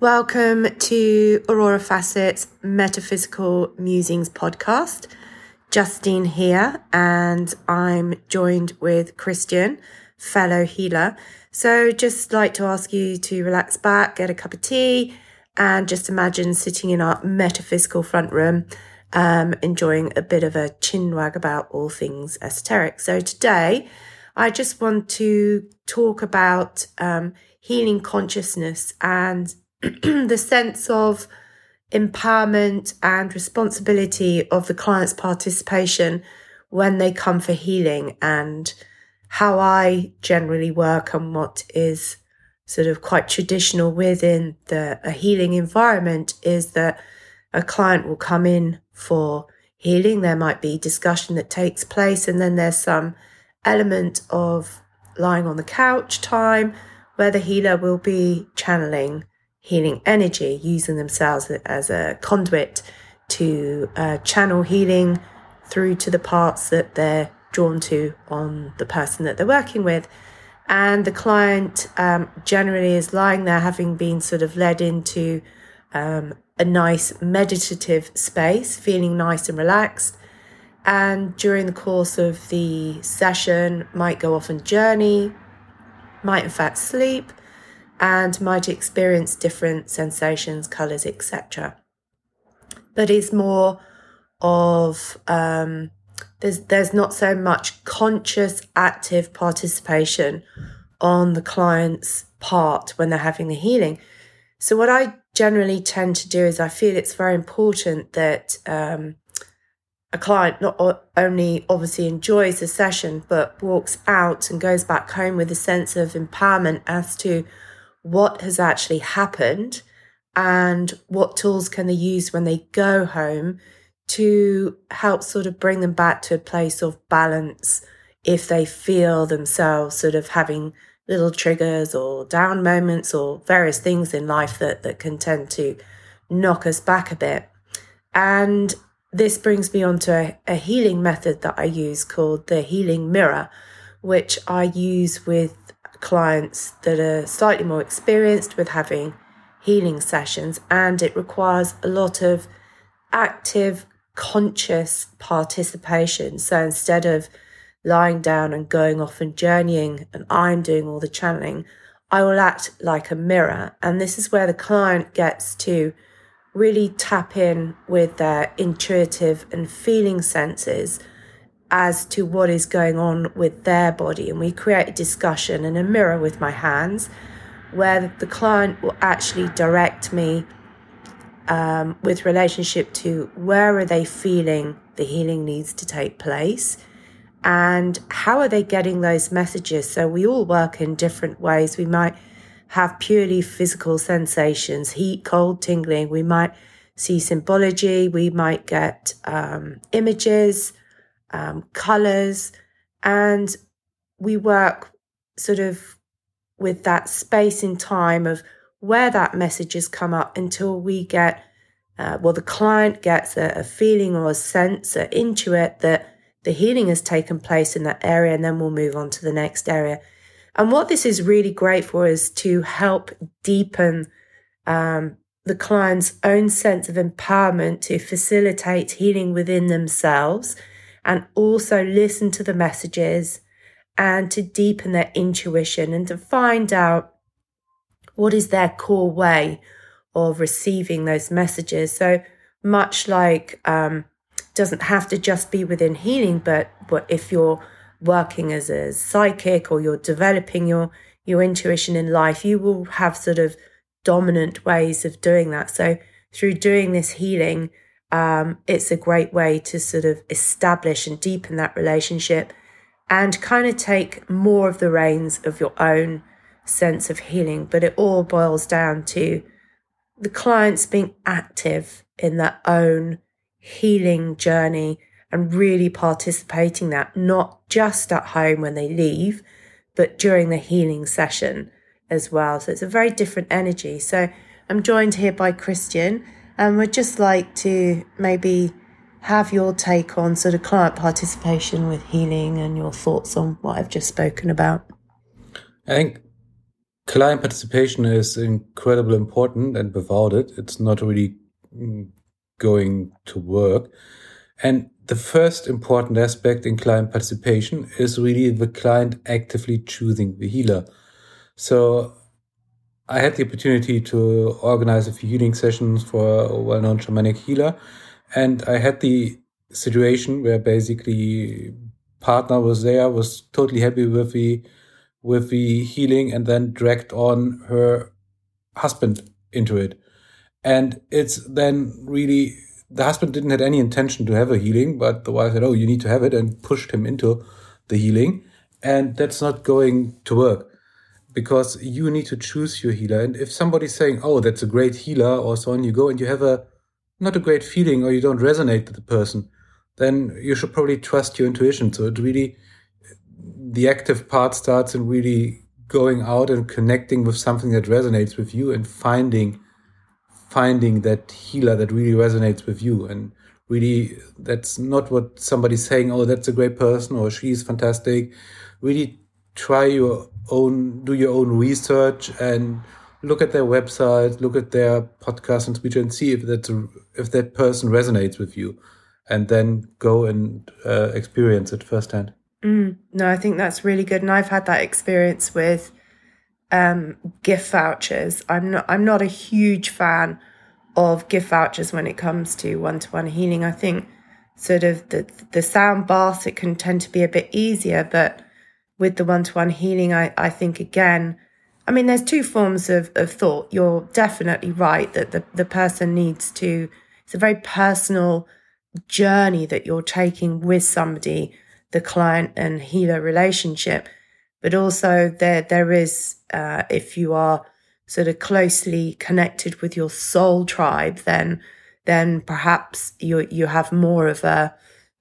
Welcome to Aurora Facet's Metaphysical Musings podcast. Justine here, and I'm joined with Christian, fellow healer. So, just like to ask you to relax back, get a cup of tea, and just imagine sitting in our metaphysical front room, um, enjoying a bit of a chin wag about all things esoteric. So, today I just want to talk about um, healing consciousness and the sense of empowerment and responsibility of the client's participation when they come for healing and how I generally work and what is sort of quite traditional within the a healing environment is that a client will come in for healing. There might be discussion that takes place, and then there's some element of lying on the couch time where the healer will be channeling healing energy, using themselves as a conduit to uh, channel healing through to the parts that they're drawn to on the person that they're working with. And the client um, generally is lying there having been sort of led into um, a nice meditative space, feeling nice and relaxed. And during the course of the session, might go off on journey, might in fact sleep, and might experience different sensations, colours, etc. But it's more of um, there's there's not so much conscious active participation on the client's part when they're having the healing. So what I generally tend to do is I feel it's very important that um, a client not only obviously enjoys the session but walks out and goes back home with a sense of empowerment as to what has actually happened and what tools can they use when they go home to help sort of bring them back to a place of balance if they feel themselves sort of having little triggers or down moments or various things in life that, that can tend to knock us back a bit. And this brings me on to a, a healing method that I use called the healing mirror, which I use with clients that are slightly more experienced with having healing sessions, and it requires a lot of active, conscious participation. So instead of lying down and going off and journeying, and I'm doing all the channeling, I will act like a mirror. And this is where the client gets to really tap in with their intuitive and feeling senses as to what is going on with their body. And we create a discussion and a mirror with my hands where the client will actually direct me um, with relationship to where are they feeling the healing needs to take place and how are they getting those messages. So we all work in different ways. We might have purely physical sensations heat cold tingling. We might see symbology. We might get um, images um, colors, and we work sort of with that space in time of where that message has come up until we get, uh, well, the client gets a, a feeling or a sense, or intuit that the healing has taken place in that area, and then we'll move on to the next area. And what this is really great for is to help deepen um, the client's own sense of empowerment to facilitate healing within themselves and also listen to the messages and to deepen their intuition and to find out what is their core way of receiving those messages. So much like um, doesn't have to just be within healing, but but if you're working as a psychic or you're developing your your intuition in life, you will have sort of dominant ways of doing that. So through doing this healing, um, it's a great way to sort of establish and deepen that relationship and kind of take more of the reins of your own sense of healing. But it all boils down to the clients being active in their own healing journey and really participating that not just at home when they leave, but during the healing session as well. So it's a very different energy. So I'm joined here by Christian and we'd just like to maybe have your take on sort of client participation with healing and your thoughts on what I've just spoken about. I think client participation is incredibly important, and without it, it's not really mm, going to work. And the first important aspect in client participation is really the client actively choosing the healer. So I had the opportunity to organize a few healing sessions for a well-known shamanic healer, and I had the situation where basically partner was there, was totally happy with the with the healing, and then dragged on her husband into it, and it's then really the husband didn't have any intention to have a healing, but the wife said, "Oh, you need to have it," and pushed him into the healing, and that's not going to work because you need to choose your healer. And if somebody's saying, "Oh, that's a great healer," or so on, you go and you have a not a great feeling, or you don't resonate with the person, then you should probably trust your intuition. So it really the active part starts in really going out and connecting with something that resonates with you and finding finding that healer that really resonates with you and really that's not what somebody's saying oh that's a great person or she's fantastic really try your own do your own research and look at their website look at their podcast and speech and see if that's a, if that person resonates with you and then go and uh, experience it firsthand mm, no i think that's really good and i've had that experience with um, gift vouchers. I'm not I'm not a huge fan of gift vouchers when it comes to one to one healing. I think sort of the the sound baths it can tend to be a bit easier, but with the one to one healing, I, I think again, I mean there's two forms of, of thought. You're definitely right that the, the person needs to it's a very personal journey that you're taking with somebody, the client and healer relationship but also there there is uh, if you are sort of closely connected with your soul tribe, then then perhaps you you have more of a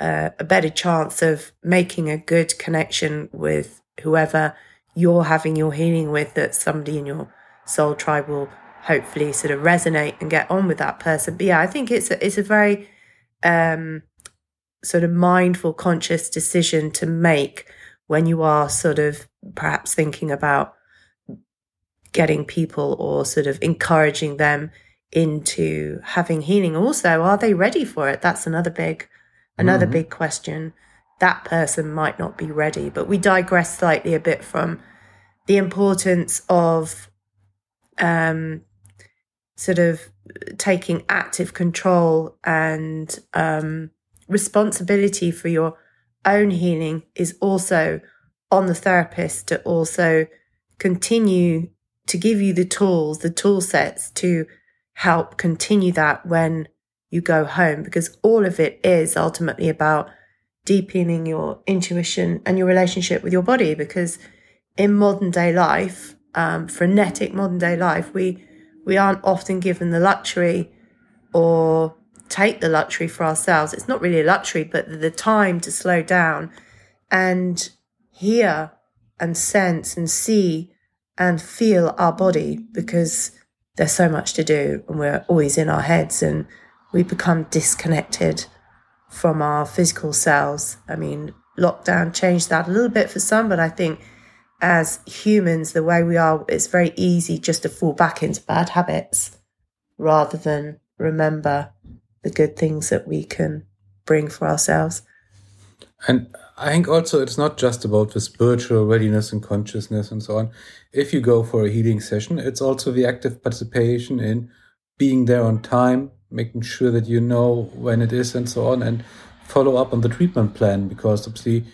a, a better chance of making a good connection with whoever you're having your healing with. That somebody in your soul tribe will hopefully sort of resonate and get on with that person. But yeah, I think it's a, it's a very um, sort of mindful, conscious decision to make when you are sort of perhaps thinking about getting people or sort of encouraging them into having healing also are they ready for it that's another big another mm-hmm. big question that person might not be ready but we digress slightly a bit from the importance of um sort of taking active control and um responsibility for your own healing is also on the therapist to also continue to give you the tools, the tool sets to help continue that when you go home, because all of it is ultimately about deepening your intuition and your relationship with your body. Because in modern day life, um, frenetic modern day life, we we aren't often given the luxury or take the luxury for ourselves. It's not really a luxury, but the time to slow down and hear and sense and see and feel our body because there's so much to do and we're always in our heads and we become disconnected from our physical selves. I mean, lockdown changed that a little bit for some, but I think as humans, the way we are, it's very easy just to fall back into bad habits rather than remember the good things that we can bring for ourselves. And I think also it's not just about the spiritual readiness and consciousness and so on. If you go for a healing session, it's also the active participation in being there on time, making sure that you know when it is and so on, and follow up on the treatment plan because obviously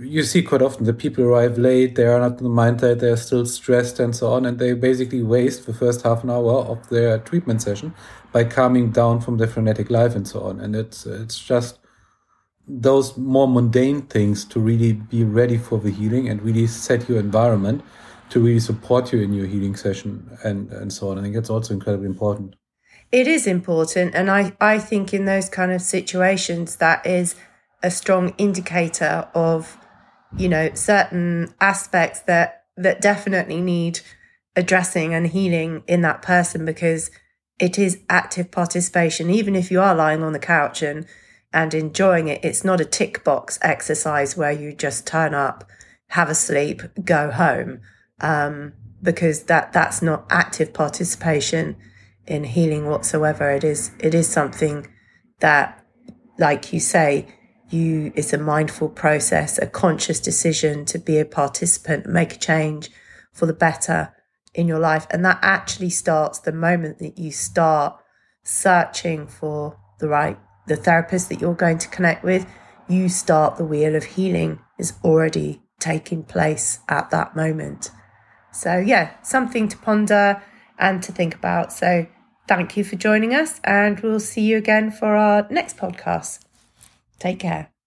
you see quite often the people arrive late, they are not in the mindset, they're still stressed and so on, and they basically waste the first half an hour of their treatment session by calming down from their frenetic life and so on. And it's it's just those more mundane things to really be ready for the healing and really set your environment to really support you in your healing session and and so on. I think it's also incredibly important. It is important, and I I think in those kind of situations that is a strong indicator of you know certain aspects that that definitely need addressing and healing in that person because it is active participation. Even if you are lying on the couch and and enjoying it it's not a tick box exercise where you just turn up have a sleep go home. Um, because that that's not active participation in healing whatsoever. It is it is something that, like you say, you it's a mindful process, a conscious decision to be a participant, make a change for the better in your life. And that actually starts the moment that you start searching for the right the therapist that you're going to connect with, you start the wheel of healing is already taking place at that moment. So yeah, something to ponder and to think about. So thank you for joining us and we'll see you again for our next podcast. Take care.